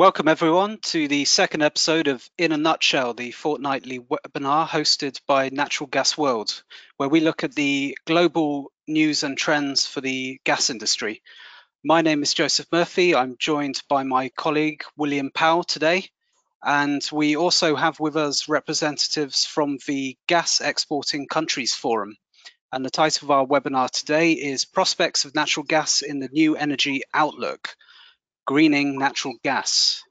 Welcome everyone to the second episode of In a Nutshell, the fortnightly webinar hosted by Natural Gas World, where we look at the global news and trends for the gas industry. My name is Joseph Murphy. I'm joined by my colleague William Powell today. And we also have with us representatives from the Gas Exporting Countries Forum. And the title of our webinar today is Prospects of Natural Gas in the New Energy Outlook greening natural gas.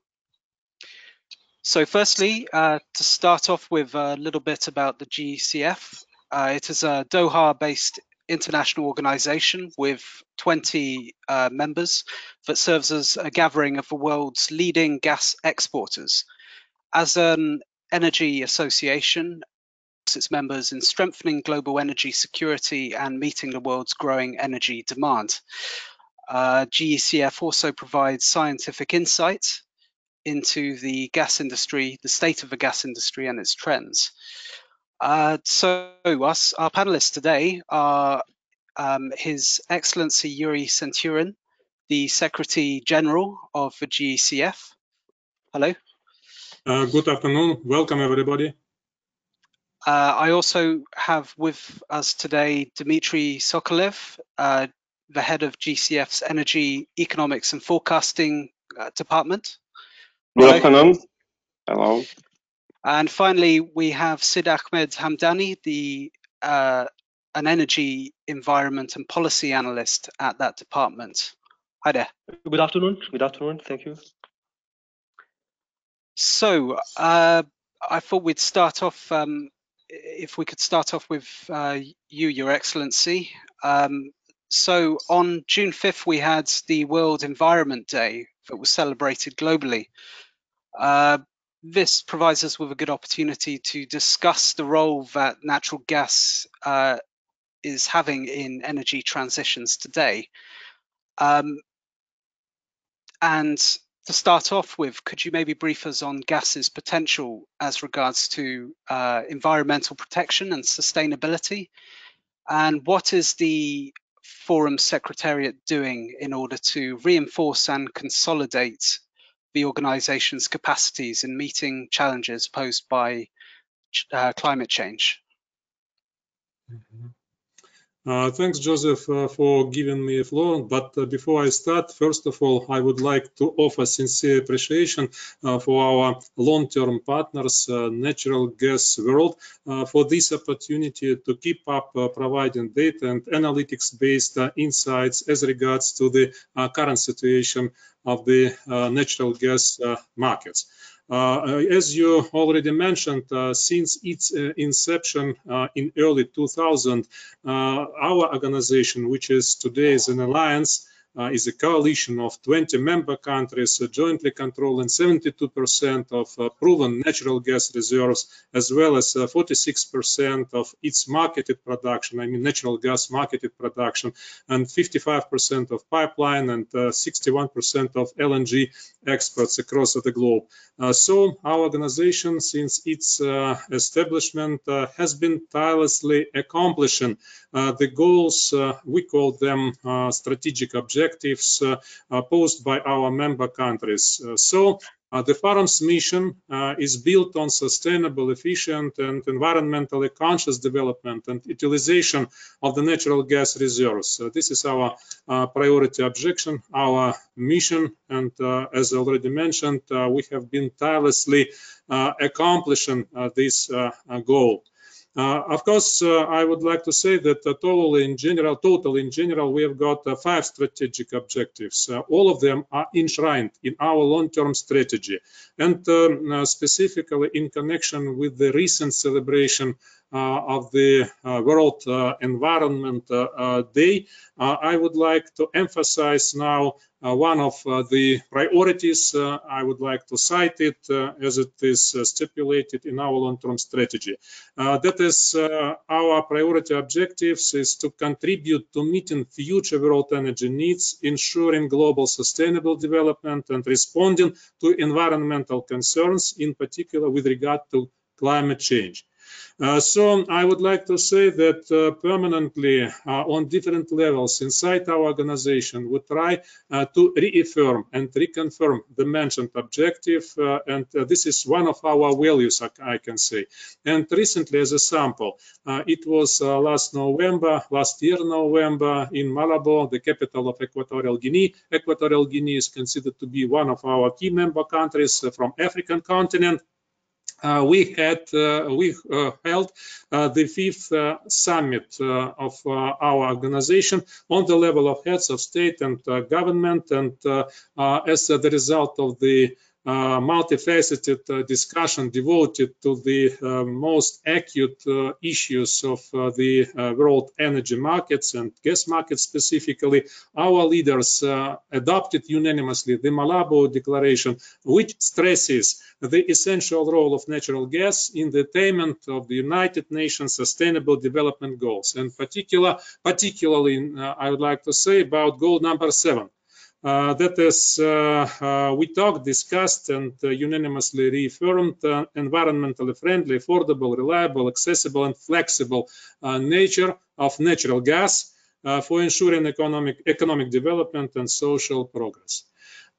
So firstly, uh, to start off with a little bit about the GECF, uh, it is a Doha-based international organization with 20 uh, members that serves as a gathering of the world's leading gas exporters. As an energy association, its members in strengthening global energy security and meeting the world's growing energy demand. Uh, GECF also provides scientific insight into the gas industry, the state of the gas industry and its trends. Uh, so us, our panelists today are um, His Excellency Yuri Sentyurin, the Secretary General of the GECF. Hello. Uh, good afternoon. Welcome, everybody. Uh, I also have with us today Dmitry Sokolev, uh, the head of GECF's Energy Economics and Forecasting uh, Department. Good afternoon. Hello. And finally, we have Sid Ahmed Hamdani, the uh, an energy, environment, and policy analyst at that department. Hi there. Good afternoon. Good afternoon. Thank you. So, uh, I thought we'd start off. Um, if we could start off with uh, you, Your Excellency. Um, so on June 5th, we had the World Environment Day that was celebrated globally. Uh, this provides us with a good opportunity to discuss the role that natural gas uh, is having in energy transitions today. Um, and to start off with, could you maybe brief us on gas's potential as regards to uh, environmental protection and sustainability? And what is the Forum Secretariat doing in order to reinforce and consolidate the organization's capacities in meeting challenges posed by uh, climate change? Mm -hmm. Uh, thanks, Joseph, uh, for giving me a floor. But uh, before I start, first of all, I would like to offer sincere appreciation uh, for our long-term partners, uh, Natural Gas World, uh, for this opportunity to keep up providing data and analytics-based insights as regards to the current situation of the natural gas markets. Uh, as you already mentioned, uh, since its uh, inception in early 2000, our organization, which is today is an alliance, Uh, is a coalition of 20 member countries uh, jointly controlling 72% of uh, proven natural gas reserves, as well as uh, 46% of its marketed production, I mean natural gas marketed production, and 55% of pipeline and uh, 61% of LNG exports across the globe. so our organization, since its establishment, has been tirelessly accomplishing the goals, we call them strategic objectives objectives uh, uh, posed by our member countries. Uh, so uh, the forum's mission uh, is built on sustainable, efficient, and environmentally conscious development and utilization of the natural gas reserves. Uh, this is our priority objection, our mission, and as already mentioned, we have been tirelessly accomplishing this goal. Uh, of course, uh, I would like to say that uh, total in general, total in general, we have got uh, five strategic objectives. Uh, all of them are enshrined in our long-term strategy, and um, uh, specifically in connection with the recent celebration of the World Environment Day, I would like to emphasize now uh, Uh, one of uh, the priorities, uh, I would like to cite it uh, as it is uh, stipulated in our long-term strategy. that is our priority objectives is to contribute to meeting future world energy needs, ensuring global sustainable development and responding to environmental concerns, in particular with regard to climate change. Uh, so I would like to say that uh, permanently uh, on different levels inside our organization, we try uh, to reaffirm and reconfirm the mentioned objective, uh, and this is one of our values, I, I, can say. And recently, as a sample, it was last November, last year November, in Malabo, the capital of Equatorial Guinea. Equatorial Guinea is considered to be one of our key member countries from African continent uh, we had uh, we uh, held the fifth summit of our organization on the level of heads of state and government, and as the result of the uh, Uh, multifaceted uh, discussion devoted to the uh, most acute uh, issues of uh, the world energy markets and gas markets specifically, our leaders adopted unanimously the Malabo Declaration, which stresses the essential role of natural gas in the attainment of the United Nations Sustainable Development Goals, and particular, particularly, I would like to say about goal number seven, uh, that is, uh, uh, we talked, discussed, and unanimously reaffirmed the environmentally friendly, affordable, reliable, accessible, and flexible nature of natural gas for ensuring economic, economic development and social progress.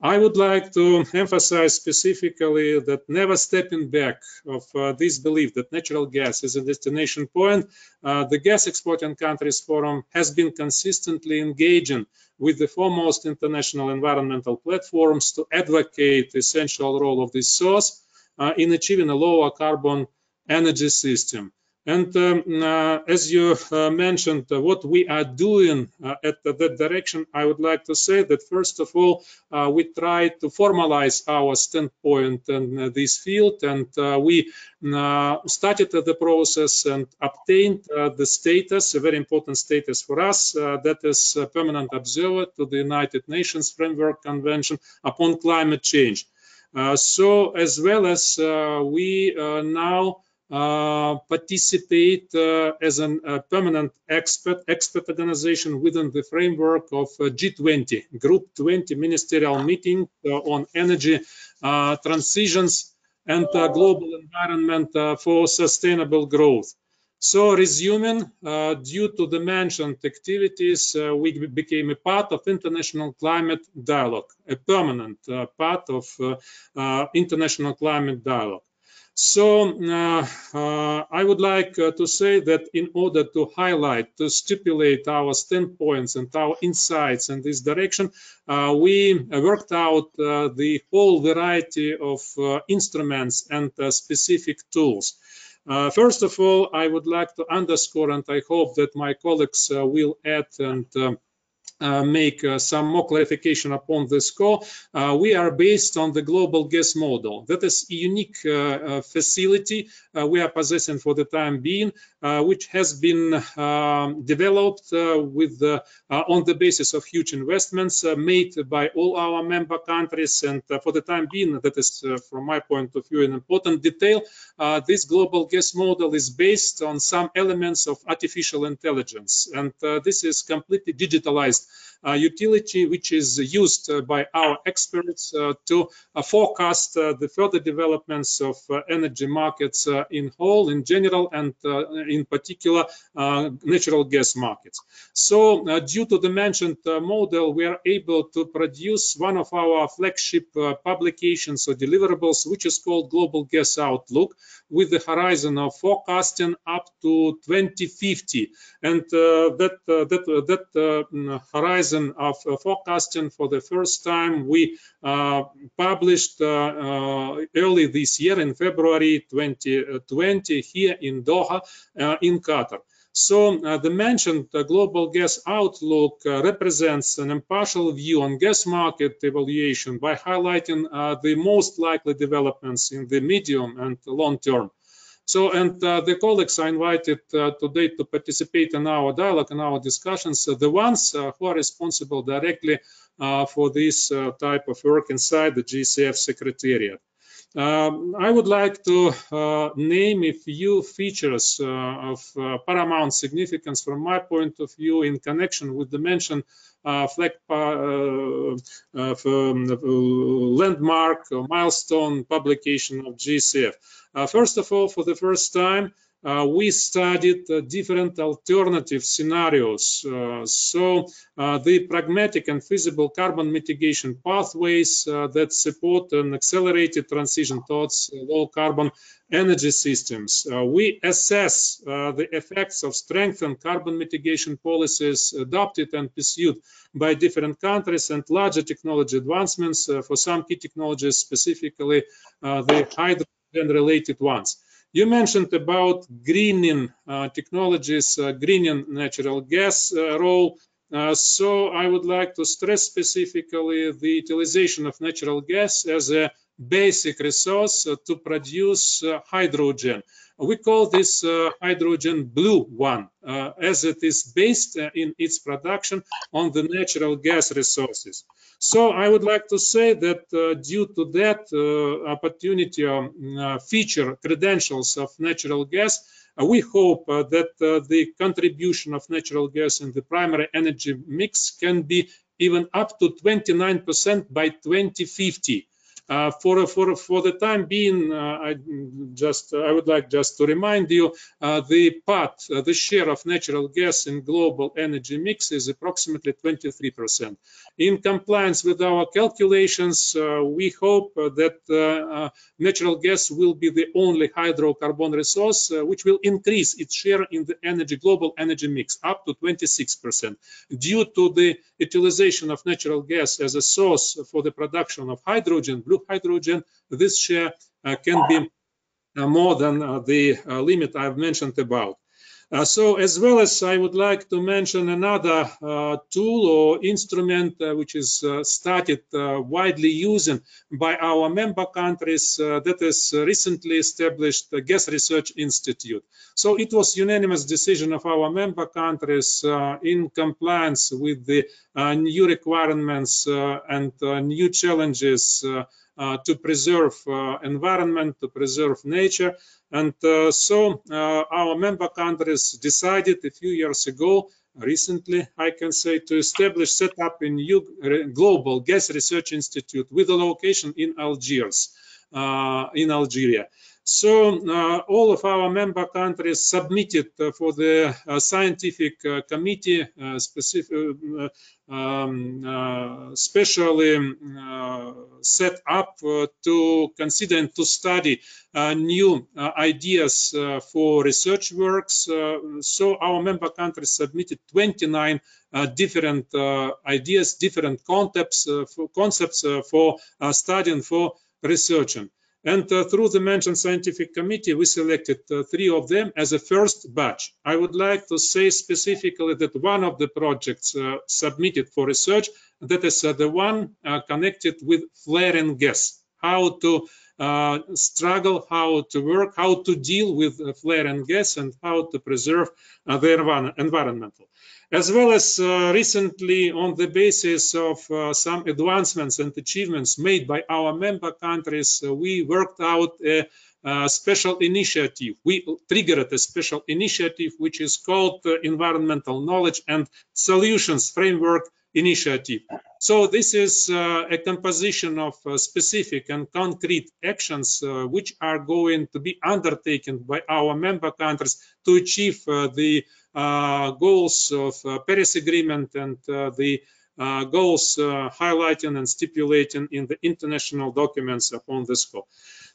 I would like to emphasize specifically that never stepping back of uh, this belief that natural gas is a destination point, uh, the Gas Exporting Countries Forum has been consistently engaging with the foremost international environmental platforms to advocate the essential role of this source uh, in achieving a lower carbon energy system. And um, uh, as you uh, mentioned, uh, what we are doing uh, at that direction, I would like to say that first of all, uh, we try to formalize our standpoint in uh, this field, and we started the process and obtained the status, a very important status for us, that is permanent observer to the United Nations Framework Convention upon climate change. so, as well as we now participate uh, as a uh, permanent expert expert organization within the framework of G20 Group 20 Ministerial Meeting on Energy Transitions and Global Environment for Sustainable Growth. So resuming, uh, due to the mentioned activities, uh, we became a part of international climate dialogue, a permanent uh, part of international climate dialogue. So uh, uh, I would like uh, to say that in order to highlight, to stipulate our standpoints and our insights in this direction, uh, we worked out uh, the whole variety of uh, instruments and specific tools. first of all, I would like to underscore, and I hope that my colleagues will add and um, make uh, some more clarification upon this call. Uh, we are based on the global gas model. That is a unique uh, uh, facility we are possessing for the time being, which has been um, developed with on the basis of huge investments made by all our member countries. And for the time being, that is, from my point of view, an important detail. this global gas model is based on some elements of artificial intelligence, and this is completely digitalized uh, Uh, utility which is used uh, by our experts uh, to uh, forecast uh, the further developments of energy markets in whole, in general, and in particular natural gas markets. So due to the mentioned model, we are able to produce one of our flagship publications or deliverables, which is called Global Gas Outlook, with the horizon of forecasting up to 2050. And uh, that, uh, that, uh, that mm, horizon of forecasting for the first time we published early this year in February 2020 here in Doha in Qatar. So uh, the mentioned uh, global gas outlook uh, represents an impartial view on gas market evaluation by highlighting uh, the most likely developments in the medium and long term. So, and uh, the colleagues are invited uh, today to participate in our dialogue and our discussions, the ones who are responsible directly for this type of work inside the GECF Secretariat. Um, I would like to uh, name a few features uh, of uh, paramount significance from my point of view in connection with the mentioned uh, uh, uh, landmark milestone publication of GECF. first of all, for the first time, uh, we studied uh, different alternative scenarios. Uh, so uh, the pragmatic and feasible carbon mitigation pathways uh, that support an accelerated transition towards low carbon energy systems. Uh, we assess the effects of strengthened carbon mitigation policies adopted and pursued by different countries and larger technology advancements for some key technologies, specifically the hydrogen related ones. You mentioned about greening uh, technologies, uh, greening natural gas uh, role. So I would like to stress specifically the utilization of natural gas as a basic resource uh, to produce uh, hydrogen. We call this hydrogen blue one, as it is based in its production on the natural gas resources. So I would like to say that uh, due to that uh, opportunity um, uh, feature credentials of natural gas, uh, we hope uh, that uh, the contribution of natural gas in the primary energy mix can be even up to 29% by 2050. Uh, for for for the time being, uh, I just I would like just to remind you uh, the part, the share of natural gas in global energy mix is approximately 23 percent. In compliance with our calculations, we hope that natural gas will be the only hydrocarbon resource which will increase its share in the energy global energy mix up to 26 percent due to the utilization of natural gas as a source for the production of hydrogen, blue hydrogen, this share uh, can be uh, more than uh, the limit I've mentioned about. Uh, so as well as I would like to mention another uh, tool or instrument uh, which is started widely using by our member countries that is recently established the Gas Research Institute. So it was unanimous decision of our member countries in compliance with the new requirements and new challenges uh, to preserve uh, environment, to preserve nature. And uh, so our member countries decided a few years ago recently, I can say, to establish, set up a new global gas research institute with a location in Algiers, uh, in Algeria. So uh, all of our member countries submitted uh, for the uh, scientific committee, specific, um, specially set up to consider and to study new ideas for research works. so our member countries submitted 29 uh, different uh, ideas, different concepts, uh, for, concepts for studying, for researching. And uh, through the mentioned scientific committee, we selected uh, three of them as a first batch. I would like to say specifically that one of the projects uh, submitted for research, that is uh, the one uh, connected with flaring gas, how to uh, struggle, how to work, how to deal with flaring gas and how to preserve the environmental as well as uh, recently on the basis of uh, some advancements and achievements made by our member countries, uh, we worked out a, a, special initiative. We triggered a special initiative which is called Environmental Knowledge and Solutions Framework Initiative. So this is uh, a composition of uh, specific and concrete actions uh, which are going to be undertaken by our member countries to achieve the Uh, goals of uh, Paris Agreement and uh, the uh, goals uh, highlighting and stipulating in the international documents upon the scope.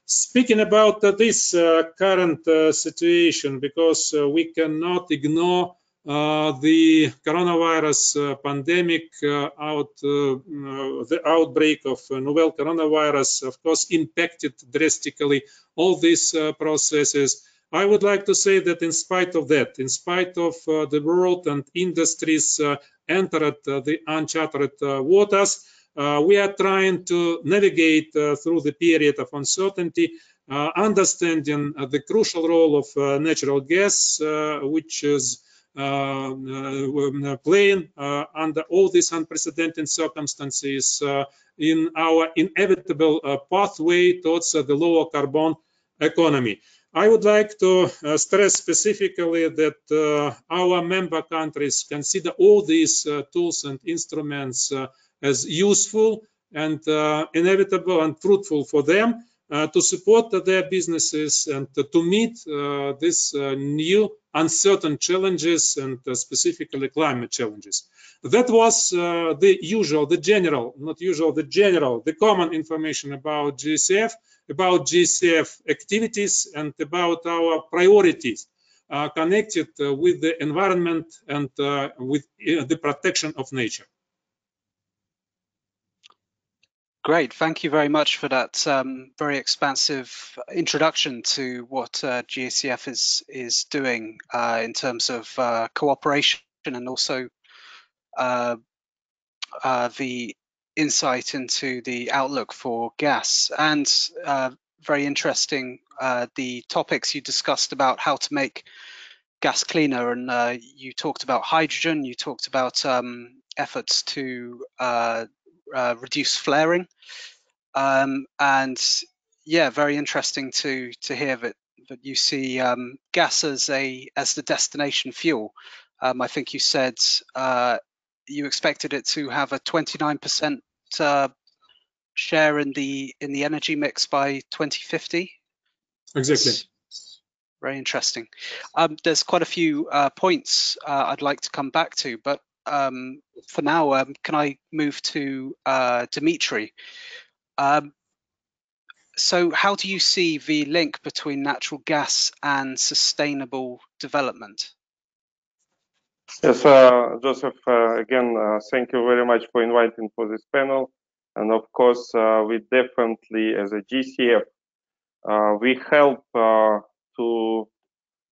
Speaking about this current situation, because we cannot ignore uh, the coronavirus uh, pandemic uh, out the outbreak of novel coronavirus of course impacted drastically all these processes I would like to say that in spite of that, in spite of uh, the world and industries uh, entered uh, the uncharted uh, waters, uh, we are trying to navigate uh, through the period of uncertainty, understanding the crucial role of natural gas, which is playing under all these unprecedented circumstances in our inevitable pathway towards the lower carbon economy. I would like to uh, stress specifically that uh, our member countries consider all these uh, tools and instruments uh, as useful and uh, inevitable and fruitful for them. Uh, to support their businesses and to meet uh, these uh, new uncertain challenges and specifically climate challenges. That was the usual, the general, not usual, the general, the common information about GECF, about GECF activities and about our priorities connected with the environment and with the protection of nature. Great, thank you very much for that um, very expansive introduction to what uh, GECF is is doing uh, in terms of uh, cooperation and also uh, uh, the insight into the outlook for gas. And uh, very interesting the topics you discussed about how to make gas cleaner. And you talked about hydrogen, you talked about um, efforts to uh, reduce flaring. Um, and yeah, very interesting to to hear that that you see um, gas as a as the destination fuel. Um, I think you said uh, you expected it to have a 29% uh, share in the in the energy mix by 2050. Exactly. It's very interesting. Um, there's quite a few uh, points uh, I'd like to come back to, but um, for now, um, can I move to uh, Dimitri? Um, so how do you see the link between natural gas and sustainable development? Yes, uh, Joseph, uh, again, uh, thank you very much for inviting for this panel. And of course, uh, we definitely, as a GECF, uh, we help to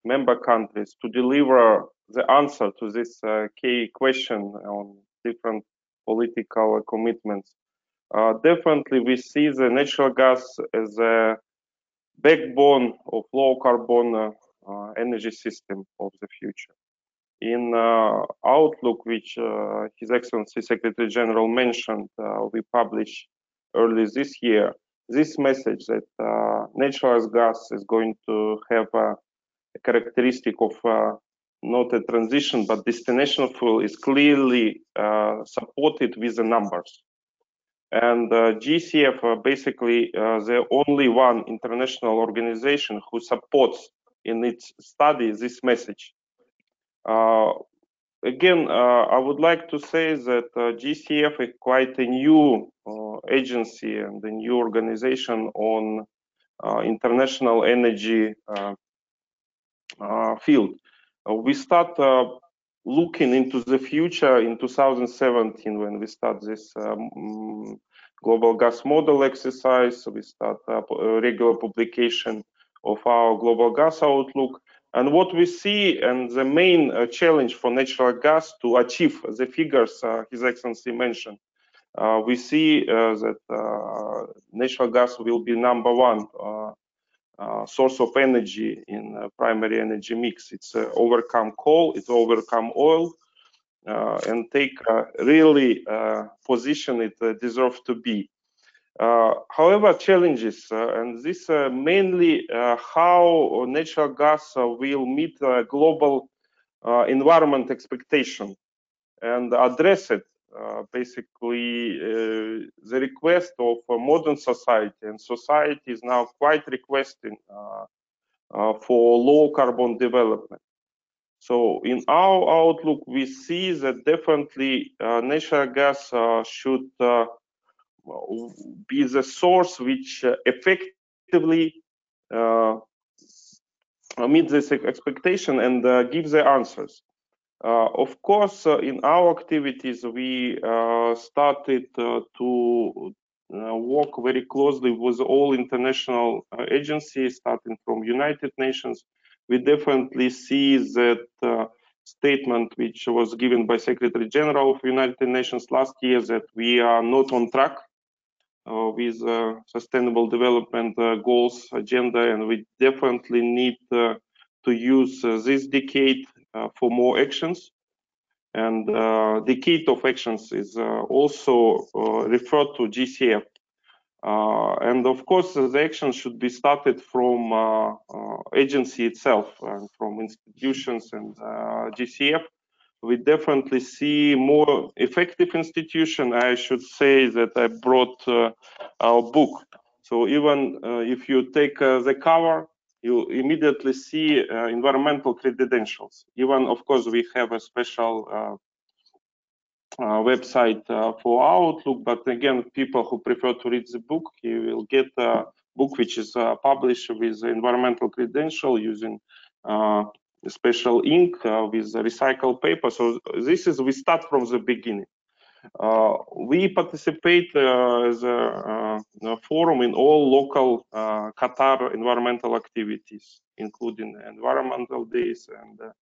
member countries to deliver the answer to this uh, key question on different political commitments. Uh, definitely, we see the natural gas as a backbone of low carbon uh, energy system of the future. In Outlook, which His Excellency Secretary General mentioned, we published early this year, this message that uh, natural gas is going to have a, characteristic of uh, not a transition, but destination fuel is clearly uh, supported with the numbers. And uh, GECF uh, basically uh, the only one international organization who supports in its study this message. Uh, again, uh, I would like to say that GECF is quite a new agency and a new organization on international energy field. Uh, we start uh, looking into the future in 2017 when we start this um, global gas model exercise. So we start a regular publication of our global gas outlook. And what we see, and the main uh, challenge for natural gas to achieve the figures uh, His Excellency mentioned, uh, we see that natural gas will be number one Uh, source of energy in primary energy mix. It's uh, overcome coal, it's overcome oil, uh, and take really uh, position it uh, deserves to be. however, challenges, and this mainly how natural gas will meet global environment expectation and address it uh, basically uh, the request of a modern society and society is now quite requesting uh, for low carbon development. So in our outlook, we see that definitely natural gas should be the source which effectively uh, meet this expectation and uh, the answers. Uh, of course, uh, in our activities, we uh, started to work very closely with all international agencies, starting from United Nations. We definitely see that statement which was given by Secretary General of United Nations last year that we are not on track uh, with uh, sustainable development uh, goals agenda and we definitely need to use this decade Uh, for more actions. And uh, the kit of actions is uh, also uh, referred to GECF. Uh, and of course, the action should be started from agency itself and from institutions and GECF we definitely see more effective institution. I should say that I brought uh, our book. So even if you take the cover, you immediately see environmental credentials. Even, of course, we have a special uh, website uh, for Outlook, but again, people who prefer to read the book, you will get a book which is uh, published with environmental credential using special ink with recycled paper. So this is, we start from the beginning. We participate as a, a, forum in all local Qatar environmental activities, including environmental days and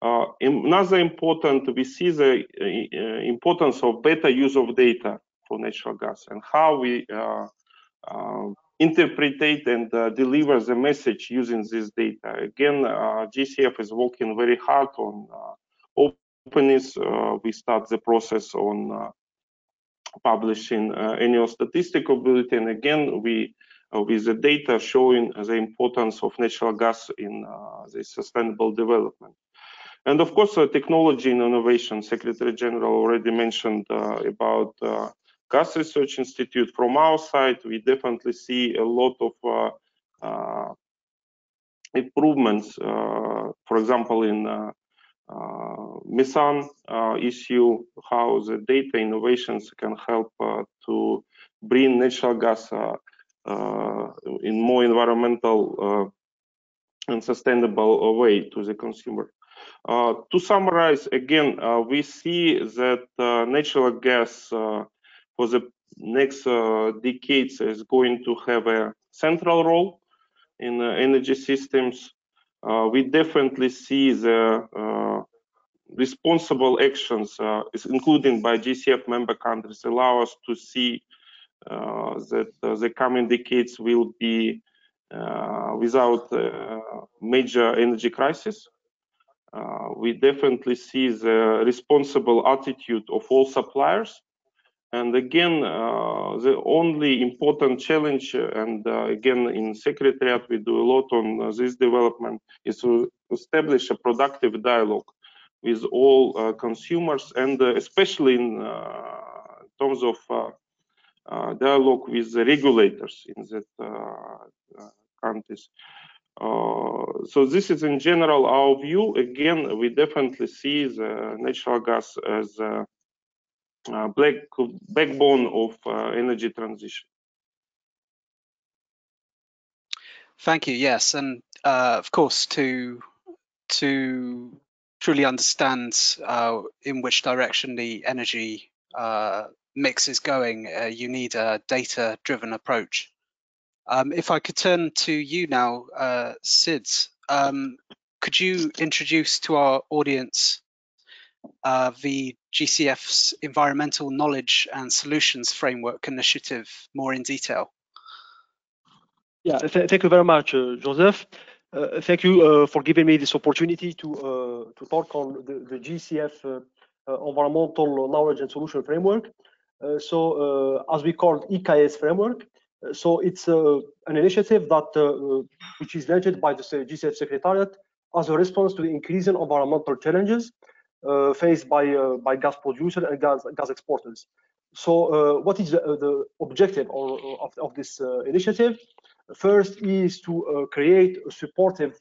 uh, another important, we see the uh, importance of better use of data for natural gas and how we uh, uh interpret and deliver the message using this data. Again, GECF is working very hard on openness. we start the process on publishing annual statistical bulletin. Again, we with the data showing the importance of natural gas in the sustainable development. And of course, uh, technology and innovation. Secretary General already mentioned uh, about uh, Gas Research Institute. From our side, we definitely see a lot of uh, uh, improvements. Uh, for example, in Uh, methane uh, issue, how the data innovations can help uh, to bring natural gas in more environmental and sustainable way to the consumer. Uh, to summarize, again, uh, we see that uh, natural gas for the next decades is going to have a central role in energy systems. We definitely see the responsible actions, uh, including by GECF member countries, allow us to see uh, that uh, the coming decades will be without major energy crisis. Uh, we definitely see the responsible attitude of all suppliers. And again, uh, the only important challenge, and uh, again, in Secretariat, we do a lot on uh, this development, is to establish a productive dialogue with all uh, consumers, and uh, especially in terms of dialogue with the regulators in that countries. Uh, so this is in general our view. Again, we definitely see the natural gas as a black backbone of uh, energy transition. Thank you. Yes, and uh, of course, to to truly understand uh, in which direction the energy uh, mix is going, uh, you need a data-driven approach. Um, if I could turn to you now, uh, Sid, um, could you introduce to our audience uh, the GECF's Environmental Knowledge and Solutions Framework Initiative more in detail? Yeah, th thank you very much, uh, Joseph. Uh, thank you uh, for giving me this opportunity to uh, to talk on the, the GECF Environmental Knowledge and Solution Framework. so, as we call EKS framework, so it's uh, an initiative that uh, which is launched by the GECF Secretariat as a response to the increasing environmental challenges uh, Uh, faced by uh, by gas producers and gas gas exporters. So, uh, what is the, the objective of, of, of this initiative? First is to create a supportive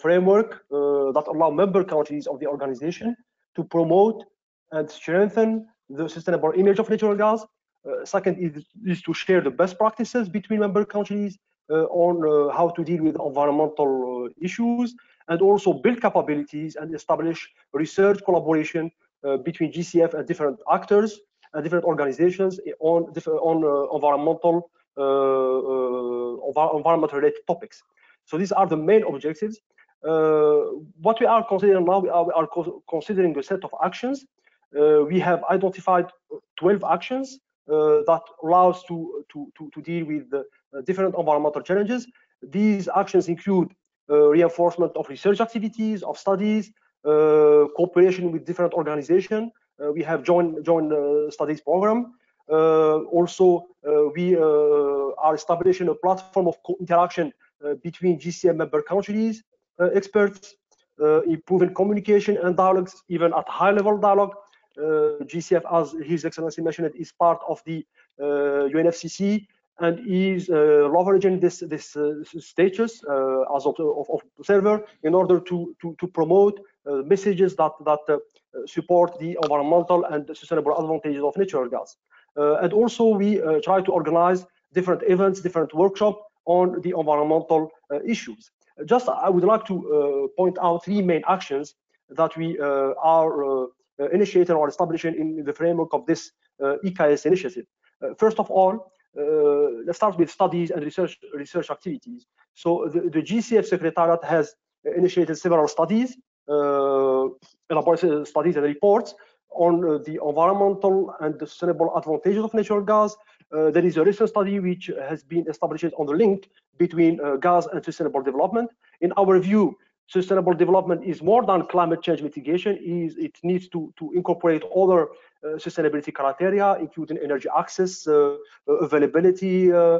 framework that allow member countries of the organization to promote and strengthen the sustainable image of natural gas uh, second is, is to share the best practices between member countries uh, on uh, how to deal with environmental issues and also build capabilities and establish research collaboration between GECF and different actors and different organizations on, on environmental environment related topics. So these are the main objectives. Uh, what we are considering now, we are, we are co considering a set of actions. Uh, we have identified 12 actions uh, that allows to, to, to, to deal with uh, different environmental challenges. These actions include uh, Uh, reinforcement of research activities, of studies, uh, cooperation with different organizations. Uh, we have joint, joint studies program. also, we are establishing a platform of interaction between GCM member countries, experts, improving communication and dialogues, even at high level dialogue uh, GECF, as His Excellency mentioned, is part of the UNFCCC, uh, and is uh, leveraging this this uh, status uh, as of, of, of server in order to to, to promote messages that that support the environmental and sustainable advantages of natural gas. and also we try to organize different events, different workshops on the environmental issues. Just I would like to point out three main actions that we are initiating or establishing in the framework of this EKS initiative. first of all, let's start with studies and research research activities. So the, the GECF Secretariat has initiated several studies, uh, elaborated studies and reports on uh, the environmental and the sustainable advantages of natural gas. Uh, there is a recent study which has been established on the link between uh, gas and sustainable development. In our view, sustainable development is more than climate change mitigation is it needs to to incorporate other uh, sustainability criteria including energy access uh, availability uh,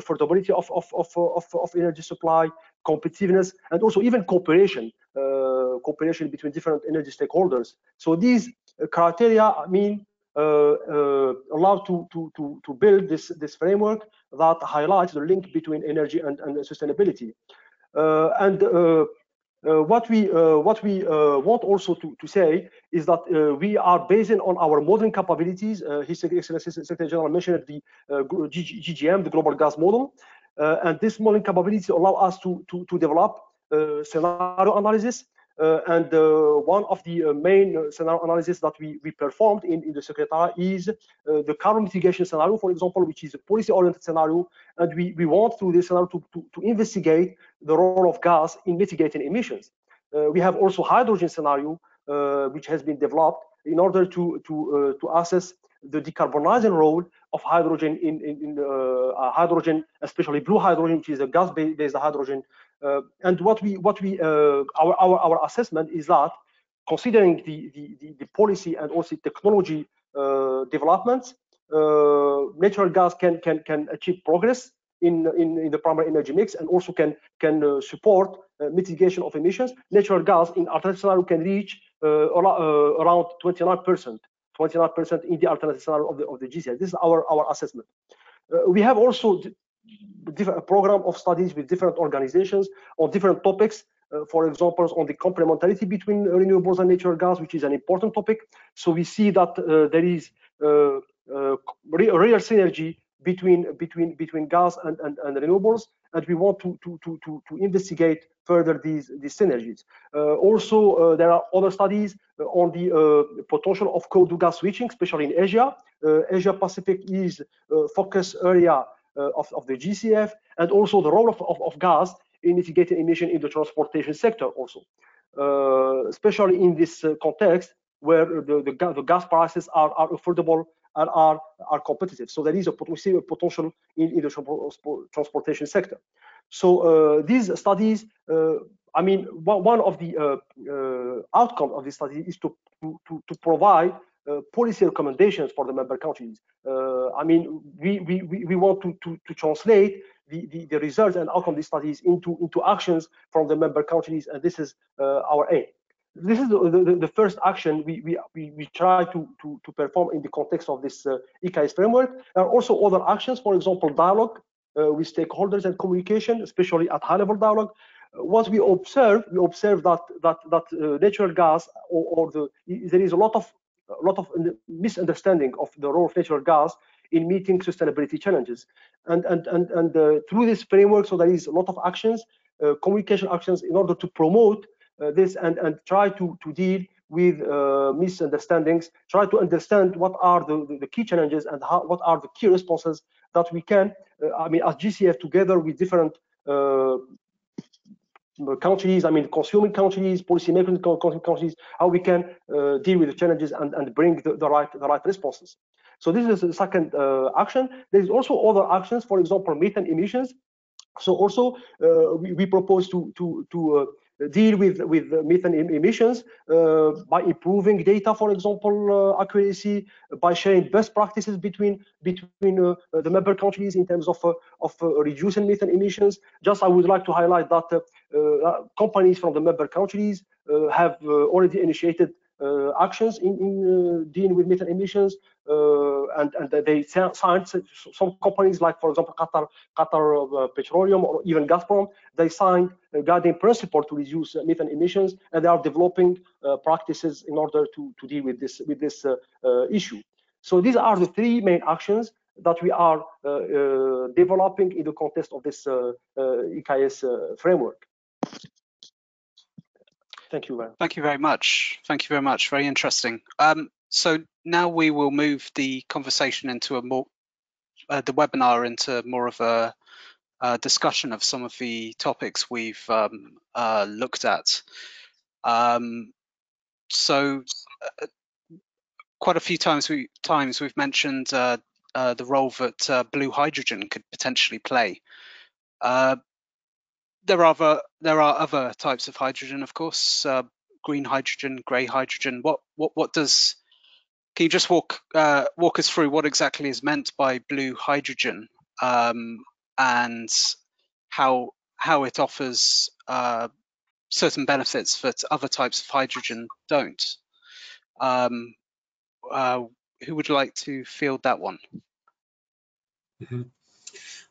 affordability of, of, of, of, of energy supply competitiveness and also even cooperation cooperation between different energy stakeholders so these criteria i mean uh, uh, allowed to, to, to, to build this, this framework that highlights the link between energy and, and sustainability. Uh, and uh, what we uh, what we uh, want also to, to say is that we are basing on our modeling capabilities. His Excellency Secretary General mentioned the GGM, the Global Gas Model, and this modeling capability allow us to to, to develop scenario analysis uh, and uh, one of the uh, main scenario analysis that we, we performed in, in the Secretariat is the carbon mitigation scenario, for example, which is a policy-oriented scenario. And we, we want through this scenario to, to, to investigate the role of gas in mitigating emissions. we have also hydrogen scenario, which has been developed in order to, to, to assess the decarbonizing role of hydrogen in, in, in uh, hydrogen, especially blue hydrogen, which is a gas-based hydrogen uh, and what we, what we, uh, our, our, our assessment is that considering the, the, the, policy and also technology uh, developments, natural gas can, can, can achieve progress in, in, in, the primary energy mix and also can can uh, support uh, mitigation of emissions. Natural gas in alternative scenario can reach uh, around 29%, 29% in the alternative scenario of the of the GCI. This is our our assessment. we have also different program of studies with different organizations on different topics. Uh, for example, on the complementarity between renewables and natural gas, which is an important topic. So we see that uh, there is uh, uh real synergy between between between gas and, and, and renewables, and we want to to to to, to investigate further these these synergies. Uh, also, uh, there are other studies on the potential of coal to gas switching, especially in Asia. Asia Pacific is a focus area of, of the GECF, and also the role of, of, of gas in mitigating emission in the transportation sector also, uh, especially in this uh, context where the, the, the, gas prices are, are affordable and are, are competitive. So there is a, a potential in, in the transportation sector. So uh, these studies, uh, I mean, one, of the uh, outcome of this study is to, to, to provide uh, policy recommendations for the member countries. Uh, I mean, we, we, we want to, to, to translate the, the, the, results and outcome of these studies into, into actions from the member countries, and this is uh, our aim. This is the, the, the, first action we, we, we, try to, to, to perform in the context of this uh, EKS framework. There are also other actions, for example, dialogue uh, with stakeholders and communication, especially at high-level dialogue. Uh, what we observe, we observe that that that uh, natural gas or, or the there is a lot of a lot of misunderstanding of the role of natural gas in meeting sustainability challenges. And, and, and, and uh, through this framework, so there is a lot of actions, uh, communication actions in order to promote uh, this and, and try to, to deal with uh, misunderstandings, try to understand what are the, the, key challenges and how, what are the key responses that we can, uh, I mean, as GECF together with different uh, countries, I mean, consuming countries, policymakers countries, how we can uh, deal with the challenges and, and bring the, the, right the right responses. So this is the second uh, action. There is also other actions, for example, methane emissions. So also uh, we, we, propose to to to uh, deal with with methane emissions uh, by improving data, for example, uh, accuracy, by sharing best practices between between uh, the member countries in terms of of reducing methane emissions. Just I would like to highlight that companies from the member countries have already initiated uh, actions in, in uh, dealing with methane emissions, uh, and, and they signed some companies like, for example, Qatar, Qatar Petroleum or even Gazprom, they signed a guiding principle to reduce methane emissions, and they are developing practices in order to, to deal with this with this issue. So these are the three main actions that we are uh, uh, developing in the context of this uh, EKS framework. Thank you. Thank you very much. Thank you very much. Very interesting. Um, so now we will move the conversation into a more, uh, the webinar into more of a, a, discussion of some of the topics we've um, uh, looked at. Um, so uh, quite a few times we times we've mentioned uh, uh, the role that uh, blue hydrogen could potentially play. Uh, there are other there are other types of hydrogen, of course, uh, green hydrogen, grey hydrogen. What what what does? Can you just walk uh, walk us through what exactly is meant by blue hydrogen um, and how how it offers certain benefits that other types of hydrogen don't? Um, who would like to field that one? Mm -hmm.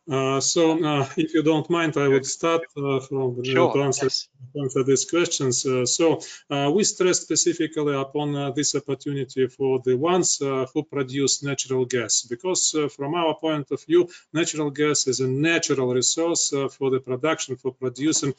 Uh, so, uh, if you don't mind, I would start uh, from sure, to answer, yes. answer these questions. Uh, so, uh, we stress specifically upon uh, this opportunity for the ones who produce natural gas, because from our point of view, natural gas is a natural resource for the production, for producing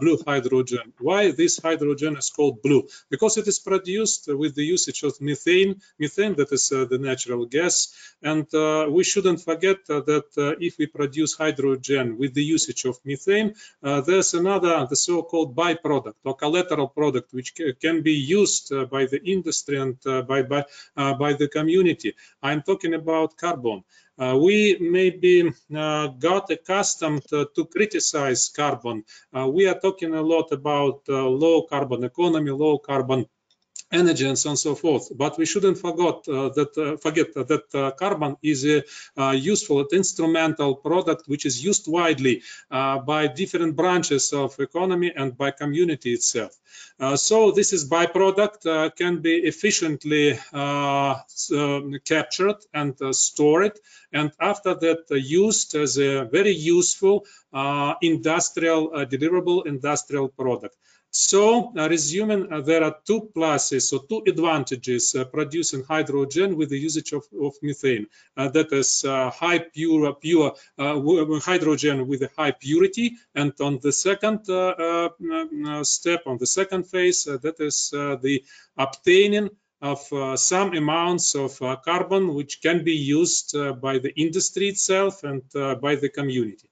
blue hydrogen. Why this hydrogen is called blue? Because it is produced with the usage of methane, methane that is the natural gas, and we shouldn't forget that if we produce produce hydrogen with the usage of methane, uh, there's another, the so-called byproduct or collateral product, which can be used uh, by the industry and uh, by, by, by the community. I'm talking about carbon. Uh, we maybe uh, got accustomed to criticize carbon. we are talking a lot about low carbon economy, low carbon energy and so on and so forth. But we shouldn't forget uh, that uh, forget that uh, carbon is a uh, useful and instrumental product which is used widely uh, by different branches of economy and by community itself. Uh, so this is byproduct can be efficiently captured and stored and after that used as a very useful industrial deliverable industrial product. So, uh, resuming, uh, there are two pluses, so two advantages uh, producing hydrogen with the usage of, of methane. Uh, that is uh, high pure, pure uh, hydrogen with a high purity. And on the second step, on the second phase, that is the obtaining of some amounts of carbon, which can be used by the industry itself and by the community.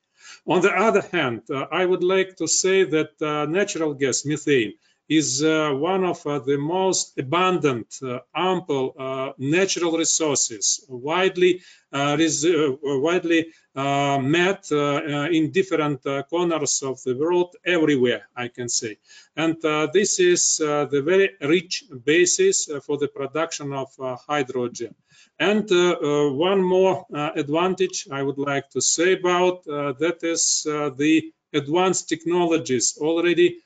On the other hand, uh, I would like to say that uh, natural gas, methane, is uh, one of uh, the most abundant, uh, ample uh, natural resources, widely uh, uh, widely met in different corners of the world, everywhere, I can say. And this is the very rich basis for the production of hydrogen. And one more advantage I would like to say about that is the advanced technologies already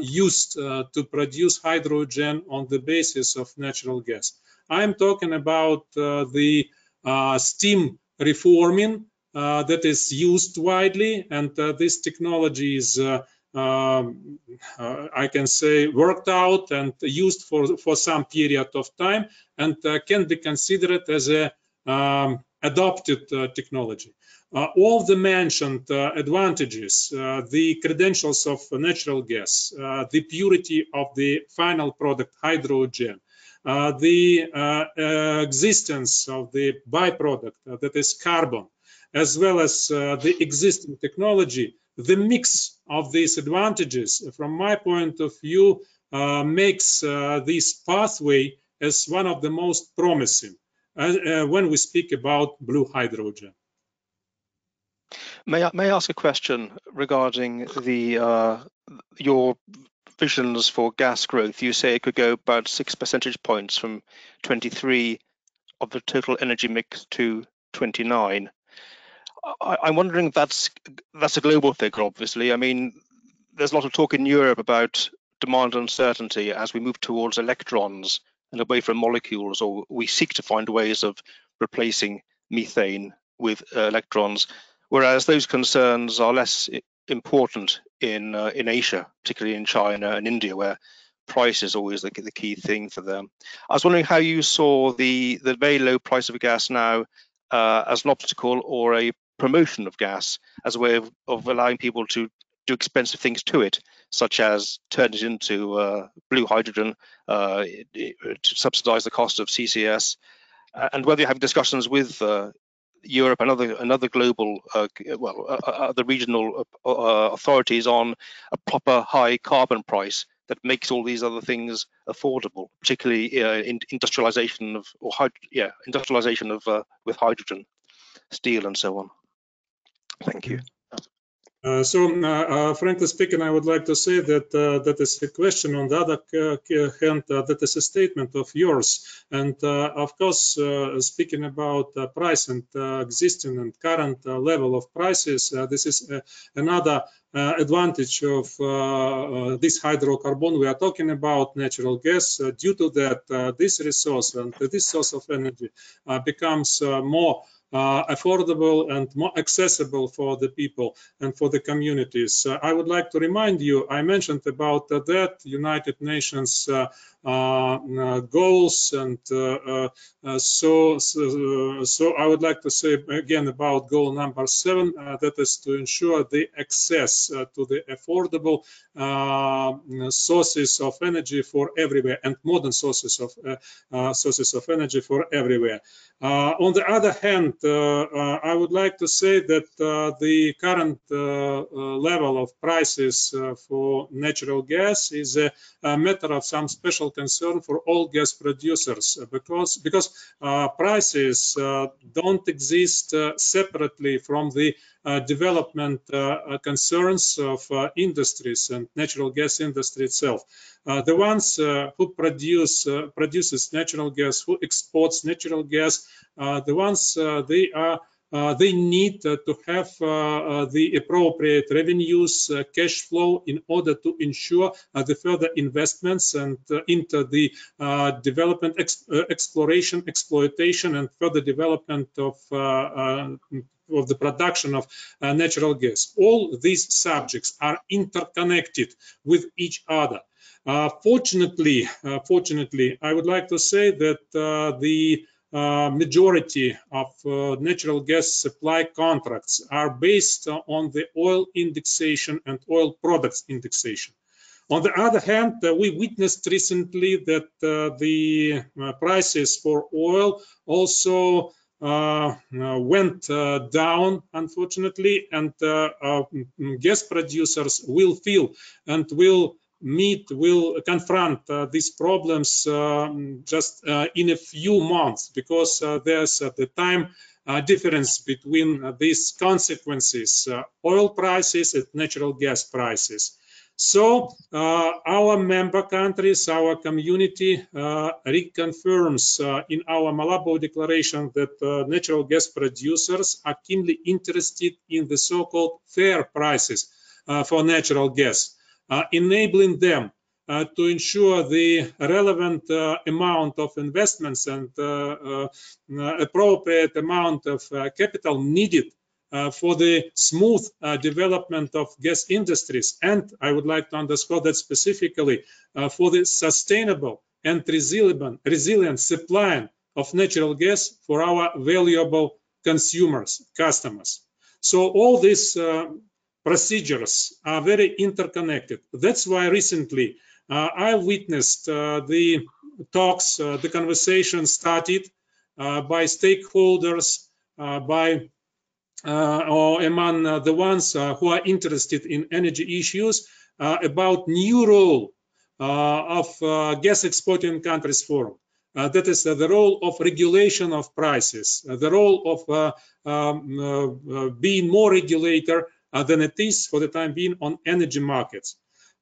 used to produce hydrogen on the basis of natural gas. I'm talking about the steam reforming uh, that is used widely and uh, this technology is uh, um, uh, I can say, worked out and used for, for some period of time and uh, can be considered as a um, adopted uh, technology. Uh, all the mentioned uh, advantages, the credentials of natural gas, the purity of the final product, hydrogen, the existence of the byproduct, that is carbon, as well as the existing technology the mix of these advantages, from my point of view, uh, makes uh, this pathway as one of the most promising uh, uh when we speak about blue hydrogen. May I, may I ask a question regarding the uh, your visions for gas growth? You say it could go about six percentage points from 23 of the total energy mix to 29. I, am wondering if that's that's a global figure. Obviously, I mean, there's a lot of talk in Europe about demand uncertainty as we move towards electrons and away from molecules, or we seek to find ways of replacing methane with uh, electrons, whereas those concerns are less important in uh, in Asia, particularly in China and India, where price is always the, the, key thing for them. I was wondering how you saw the the very low price of gas now uh, as an obstacle or a promotion of gas as a way of, of allowing people to do expensive things to it, such as turn it into uh, blue hydrogen uh, to subsidize the cost of CCS, and whether you have discussions with uh, Europe and other another global, uh, well, uh, uh, other regional authorities on a proper high carbon price that makes all these other things affordable, particularly in industrialization of or yeah, industrialization of with hydrogen, steel, and so on. Thank you. Uh, so, uh, uh, frankly speaking, I would like to say that uh, that is a question. On the other hand, uh, that is a statement of yours. And uh, of course, speaking about price and existing and current level of prices, this is another uh, advantage of uh, this hydrocarbon we are talking about natural gas uh, due to that this resource and this source of energy becomes more uh, affordable and more accessible for the people and for the communities. Uh, I would like to remind you, I mentioned about uh, that United Nations uh, uh, uh goals and uh, uh, so, so, so I would like to say again about goal number seven, that is to ensure the access to the affordable sources of energy for everywhere and modern sources of sources of energy for everywhere. on the other hand, Uh, uh, I would like to say that uh, the current uh, level of prices for natural gas is a, a, matter of some special concern for all gas producers because because prices don't exist separately from the uh, development uh, concerns of uh, industries and natural gas industry itself. the ones who produce produces natural gas, who exports natural gas, the ones they are uh, they need uh, to have uh, the appropriate revenues, cash flow in order to ensure the further investments and into the development, ex exploration, exploitation, and further development of of the production of uh, natural gas. All these subjects are interconnected with each other. Uh, fortunately, uh, fortunately, I would like to say that the uh, majority of uh, natural gas supply contracts are based on the oil indexation and oil products indexation. On the other hand, uh, we witnessed recently that uh, the uh, prices for oil also uh, went down, unfortunately, and gas producers will feel and will meet will confront uh, these problems uh, just uh, in a few months because uh, there's uh, the time uh, difference between these consequences oil prices and natural gas prices. So our member countries our community reconfirms in our malabo declaration that natural gas producers are keenly interested in the so-called fair prices for natural gas. uh, enabling them uh, to ensure the relevant uh, amount of investments and appropriate amount of capital needed uh, for the smooth uh, development of gas industries. And I would like to underscore that specifically uh, for the sustainable and resilient, resilient supply of natural gas for our valuable consumers, customers. So all these procedures are very interconnected. That's why recently uh, I witnessed uh, the talks, uh, the conversation started uh, by stakeholders, uh, by uh, or among the ones who are interested in energy issues about new role of gas exporting countries forum. that is the role of regulation of prices, the role of um, being more regulator uh, than it is for the time being on energy markets.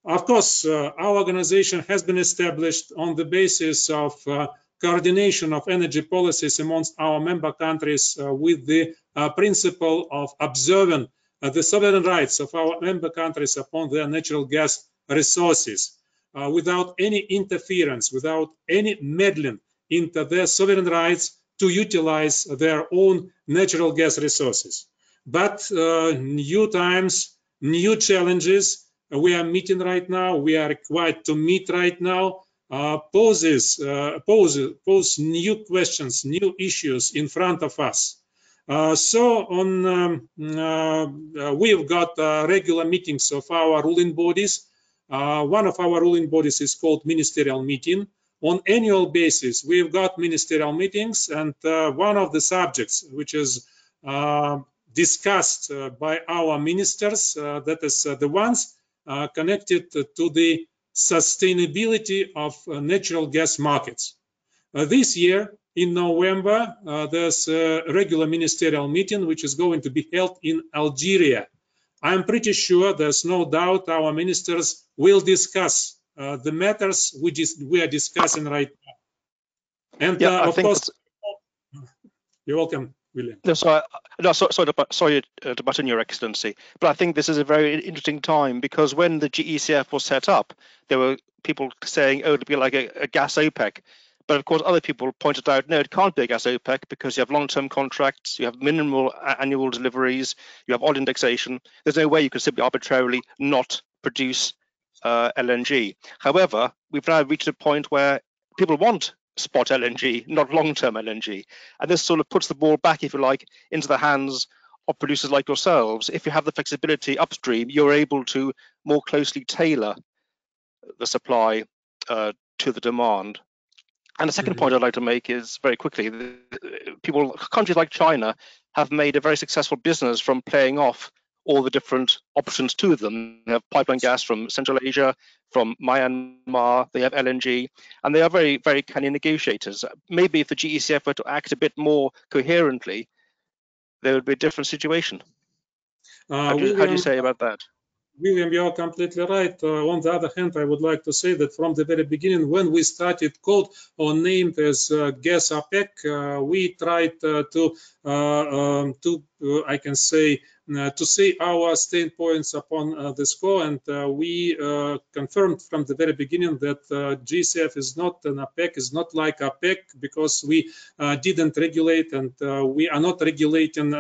Of course, uh, our organization has been established on the basis of uh, coordination of energy policies amongst our member countries with the principle of observing the sovereign rights of our member countries upon their natural gas resources uh, without any interference, without any meddling into their sovereign rights to utilize their own natural gas resources. But uh, new times, new challenges we are meeting right now, we are required to meet right now, uh, poses, uh, pose, new questions, new issues in front of us. Uh, so on, um, uh, we've got uh, regular meetings of our ruling bodies. Uh, one of our ruling bodies is called ministerial meeting. On annual basis, we've got ministerial meetings, and one of the subjects which is discussed by our ministers, that is the ones connected to the sustainability of uh, natural gas markets. Uh, this year, in November, uh, there's a regular ministerial meeting which is going to be held in Algeria. I'm pretty sure there's no doubt our ministers will discuss uh, the matters which is, we are discussing right now. And yeah, uh, of course, you're welcome. William. No, sorry, no, sorry, sorry, to, sorry uh, to Your Excellency, but I think this is a very interesting time because when the GECF was set up, there were people saying, "Oh, it'll be like a, a gas OPEC," but of course, other people pointed out, "No, it can't be a gas OPEC because you have long-term contracts, you have minimal annual deliveries, you have oil indexation. There's no way you can simply arbitrarily not produce uh, LNG." However, we've now reached a point where people want spot LNG, not long-term LNG. And this sort of puts the ball back, if you like, into the hands of producers like yourselves. If you have the flexibility upstream, you're able to more closely tailor the supply uh, to the demand. And the 2nd mm -hmm. point I'd like to make is very quickly, people, countries like China have made a very successful business from playing off all the different options to them. They have pipeline gas from Central Asia, from Myanmar, they have LNG, and they are very, very canny negotiators. Maybe if the GECF were to act a bit more coherently, there would be a different situation. Uh, how, do, William, how, do, you say about that? William, you are completely right. Uh, on the other hand, I would like to say that from the very beginning, when we started called or named as uh, Gas OPEC, uh, we tried uh, to, Uh, um, to uh, I can say, uh, to say our standpoints upon uh, the score, and uh, we uh, confirmed from the very beginning that GECF is not an OPEC, is not like APEC because we didn't regulate and we are not regulating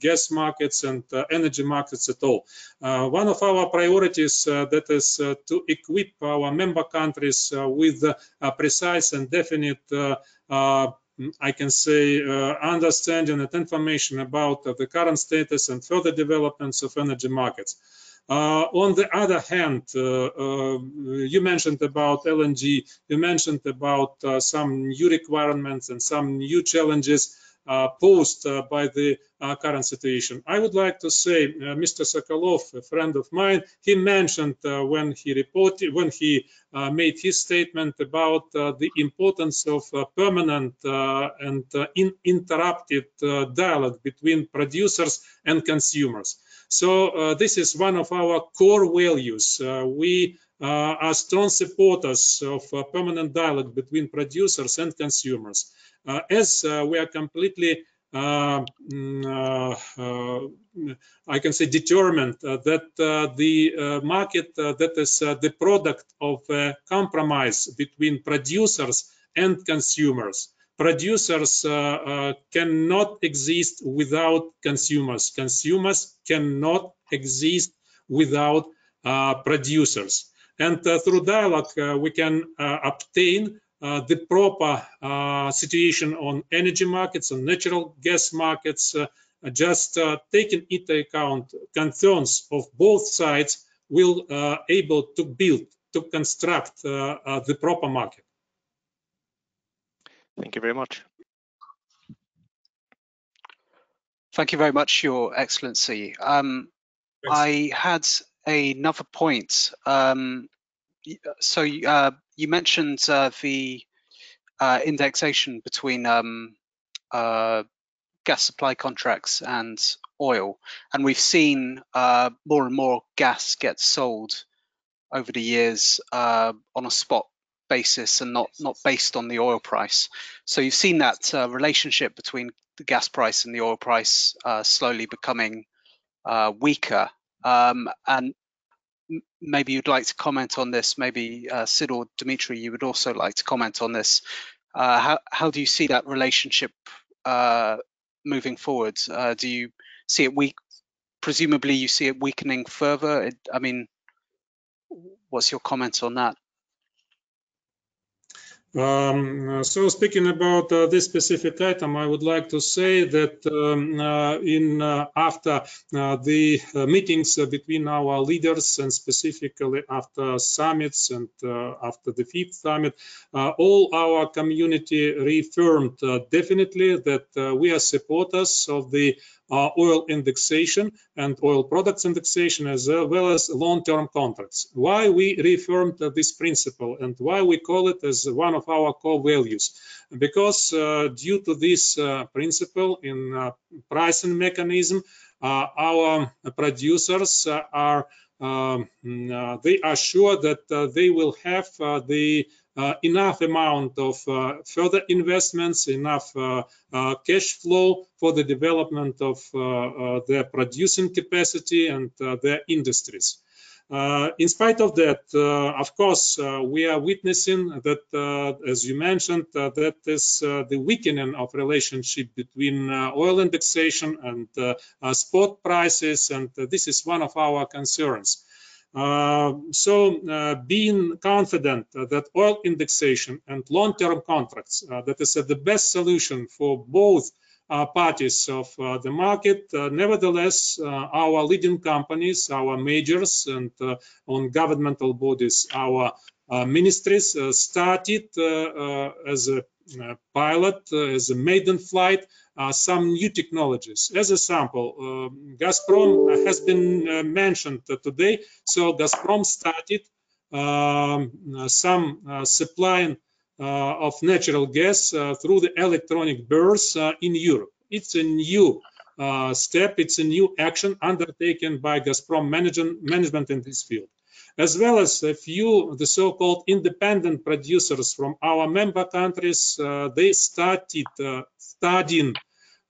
gas markets and energy markets at all. one of our priorities that is to equip our member countries with precise and definite uh, I can say, uh, understanding and information about uh, the current status and further developments of energy markets. Uh, on the other hand, uh, uh, you mentioned about LNG, you mentioned about uh, some new requirements and some new challenges posed uh, by the uh, current situation. I would like to say, Mr. Sokolov, a friend of mine, he mentioned when he reported, when he made his statement about the importance of permanent and uninterrupted dialogue between producers and consumers. So uh, this is one of our core values. Uh, we uh, Uh, are strong supporters of uh, permanent dialogue between producers and consumers. Uh, as uh, we are completely uh, mm, uh, I can say determined that the market that is the product of a compromise between producers and consumers. Producers cannot exist without consumers. Consumers cannot exist without producers. And through dialogue, we can obtain uh, the proper uh, situation on energy markets, on natural gas markets, uh, just taking into account concerns of both sides will able to build, to construct the proper market. Thank you very much. Thank you very much, Your Excellency. Um, I had another point. Um, so uh, you mentioned uh, the uh, indexation between um, uh, gas supply contracts and oil, and we've seen uh, more and more gas get sold over the years uh, on a spot basis and not not based on the oil price. So you've seen that relationship between the gas price and the oil price slowly becoming weaker. Um, and maybe you'd like to comment on this. Maybe uh, Sid or Dimitri, you would also like to comment on this. Uh, how how do you see that relationship uh, moving forward? Uh, do you see it weak? Presumably, you see it weakening further. It, I mean, what's your comments on that? Um, so speaking about uh, this specific item, I would like to say that um, uh, in uh, after uh, the uh, meetings uh, between our leaders and specifically after summits and after the fifth summit, all our community reaffirmed definitely that we are supporters of the uh, oil indexation and oil products indexation as well as long-term contracts. Why we reaffirmed this principle and why we call it as one of our core values? Because uh, due to this uh, principle in uh, pricing mechanism, uh, our producers are um, uh, they are sure that they will have the uh, Uh, enough amount of uh, further investments, enough uh, uh cash flow for the development of uh, their producing capacity and their industries. Uh, in spite of that, uh, of course, uh, we are witnessing that, as you mentioned, that is the weakening of relationship between oil indexation and spot prices, and this is one of our concerns. Uh, so uh, being confident that oil indexation and long-term contracts uh, that is the best solution for both uh, parties of uh, the market. Uh, nevertheless, our leading companies, our majors and on governmental bodies, our ministries started as a pilot, as a maiden flight some new technologies. As a sample, uh, Gazprom has been uh, mentioned today. So Gazprom started um, some supplying of natural gas through the electronic bourse in Europe. It's a new uh, step, it's a new action undertaken by Gazprom management, management in this field, as well as a few the so-called independent producers from our member countries. Uh, they started uh, studying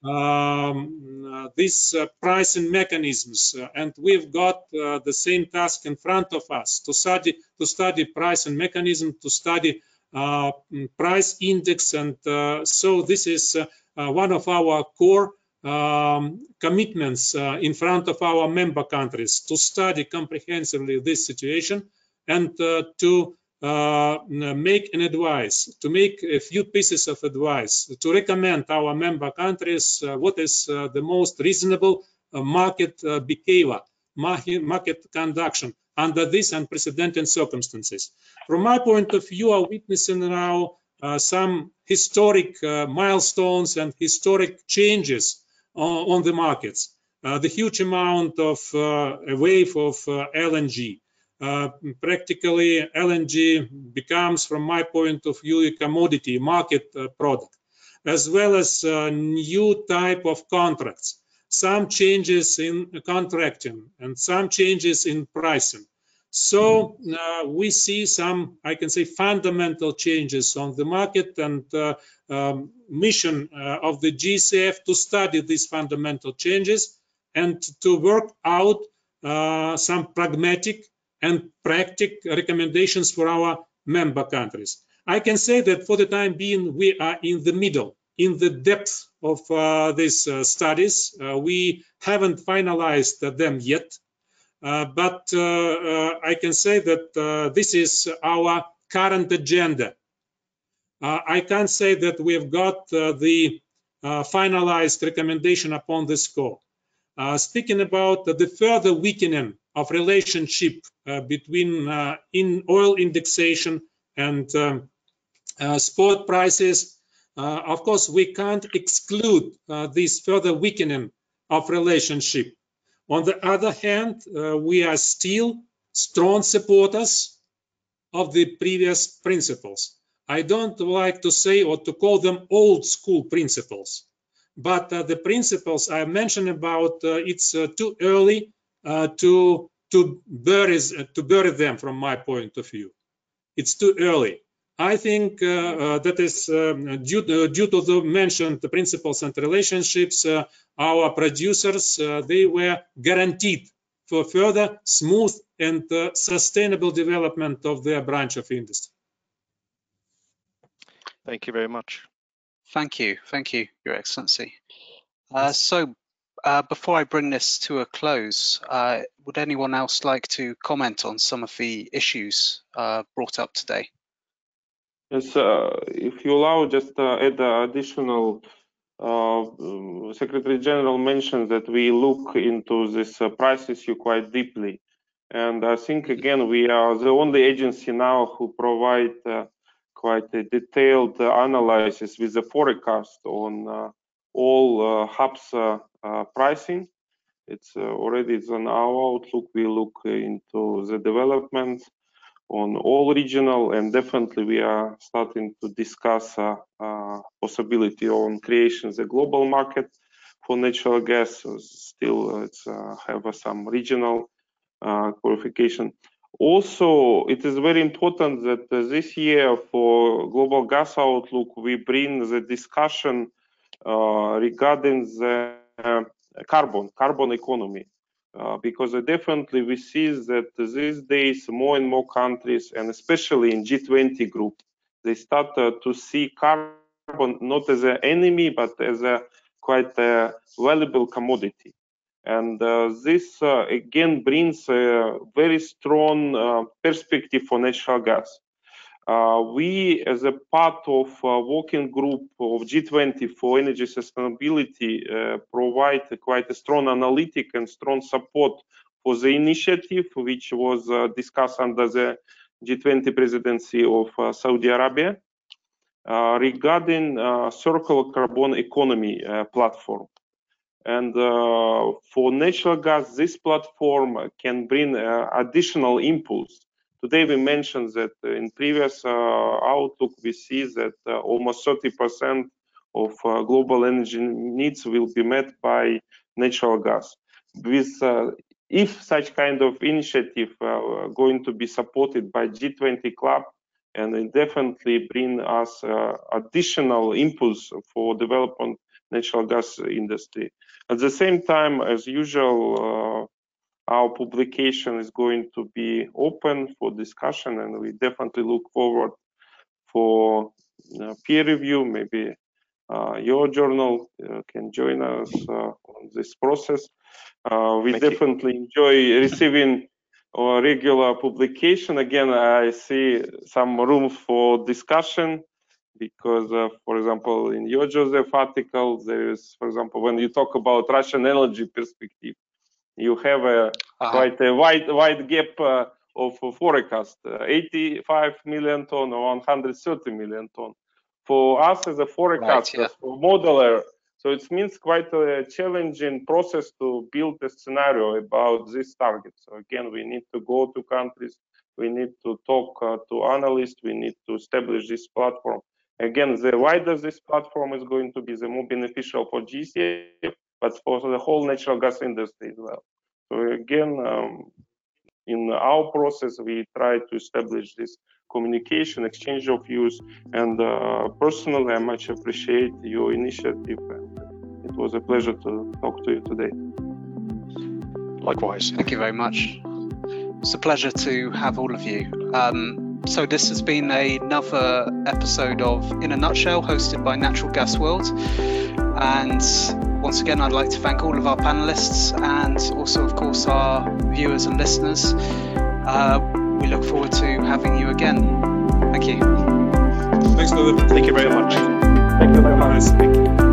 um, these uh, pricing mechanisms, uh, and we've got uh, the same task in front of us to study to study pricing mechanism, to study uh, price index, and uh, so this is uh, one of our core um, commitments in front of our member countries to study comprehensively this situation and to uh, make an advice, to make a few pieces of advice, to recommend our member countries uh, what is uh, the most reasonable uh, market uh, behavior, market conduction under these unprecedented circumstances. From my point of view, are witnessing now some historic milestones and historic changes on the markets. the huge amount of a wave of LNG, uh, practically LNG becomes, from my point of view, a commodity market uh, product, as well as a new type of contracts, some changes in contracting and some changes in pricing. So uh, we see some, I can say, fundamental changes on the market and uh, um, mission uh, of the GECF to study these fundamental changes and to work out uh, some pragmatic and practical recommendations for our member countries. I can say that for the time being, we are in the middle, in the depth of uh, these uh, studies. Uh, we haven't finalized them yet, uh, but uh, uh, I can say that this is our current agenda. I can't say that we have got the finalized recommendation upon this score. speaking about the further weakening of relationship uh, between uh, in oil indexation and um, uh, spot prices. of course, we can't exclude this further weakening of relationship. On the other hand, we are still strong supporters of the previous principles. I don't like to say or to call them old school principles, but uh, the principles I mentioned about, uh, it's uh, too early to to bury to bury them from my point of view. It's too early. I think uh, uh, that is um, due, uh, due to the mentioned principles and relationships, uh, our producers, uh, they were guaranteed for further smooth and uh, sustainable development of their branch of industry. Thank you very much. Thank you. Thank you, Your Excellency. Uh, so uh, before I bring this to a close, uh, would anyone else like to comment on some of the issues uh, brought up today? Yes, uh, if you allow, just uh, add additional. Um, Secretary General mentioned that we look into this price issue quite deeply, and I think again we are the only agency now who provide quite a detailed analysis with the forecast on all hubs pricing. It's already it's on our outlook. We look into the developments on all regional and definitely we are starting to discuss uh, uh, possibility on creation the global market for natural gas. Still, it's uh, have some regional qualification. Also, it is very important that this year for global gas outlook, we bring the discussion regarding the carbon, carbon economy. Uh, because definitely we see that these days more and more countries, and especially in G20 group, they start uh, to see carbon not as an enemy, but as a quite a valuable commodity. And uh, this uh, again brings a very strong uh, perspective for natural gas. Uh, we, as a part of a working group of G20 for energy sustainability, uh, provide quite a strong analytic and strong support for the initiative, which was uh, discussed under the G20 presidency of uh, Saudi Arabia uh, regarding uh, circular carbon economy platform. And for natural gas, this platform can bring additional impulse Today we mentioned that in previous uh, outlook we see that uh, almost 30% of uh, global energy needs will be met by natural gas. With if such kind of initiative uh, going to be supported by G20 club and it definitely bring us uh, additional impulse for development natural gas industry. At the same time, as usual, uh, our publication is going to be open for discussion and we definitely look forward for uh, peer review. Maybe uh, your journal uh, can join us uh, on this process. Uh, we Thank definitely you. enjoy receiving our regular publication. Again i see some room for discussion because uh, for example in your joseph article there is for example when you talk about russian energy perspective you have a uh-huh. quite a wide wide gap uh, of forecast uh, 85 million ton or 130 million ton for us as a forecaster right, yeah. for modeler so it means quite a challenging process to build a scenario about this target so again we need to go to countries we need to talk uh, to analysts we need to establish this platform again the wider this platform is going to be the more beneficial for GECF but for the whole natural gas industry as well. So again, um, in our process, we try to establish this communication, exchange of views, and uh, personally, I much appreciate your initiative. It was a pleasure to talk to you today. Likewise. Thank you very much. It's a pleasure to have all of you. Um, so this has been another episode of In a Nutshell, hosted by Natural Gas World, and once again, I'd like to thank all of our panelists and also, of course, our viewers and listeners. Uh, we look forward to having you again. Thank you. Thanks, David. Thank you very much. Thank you very much.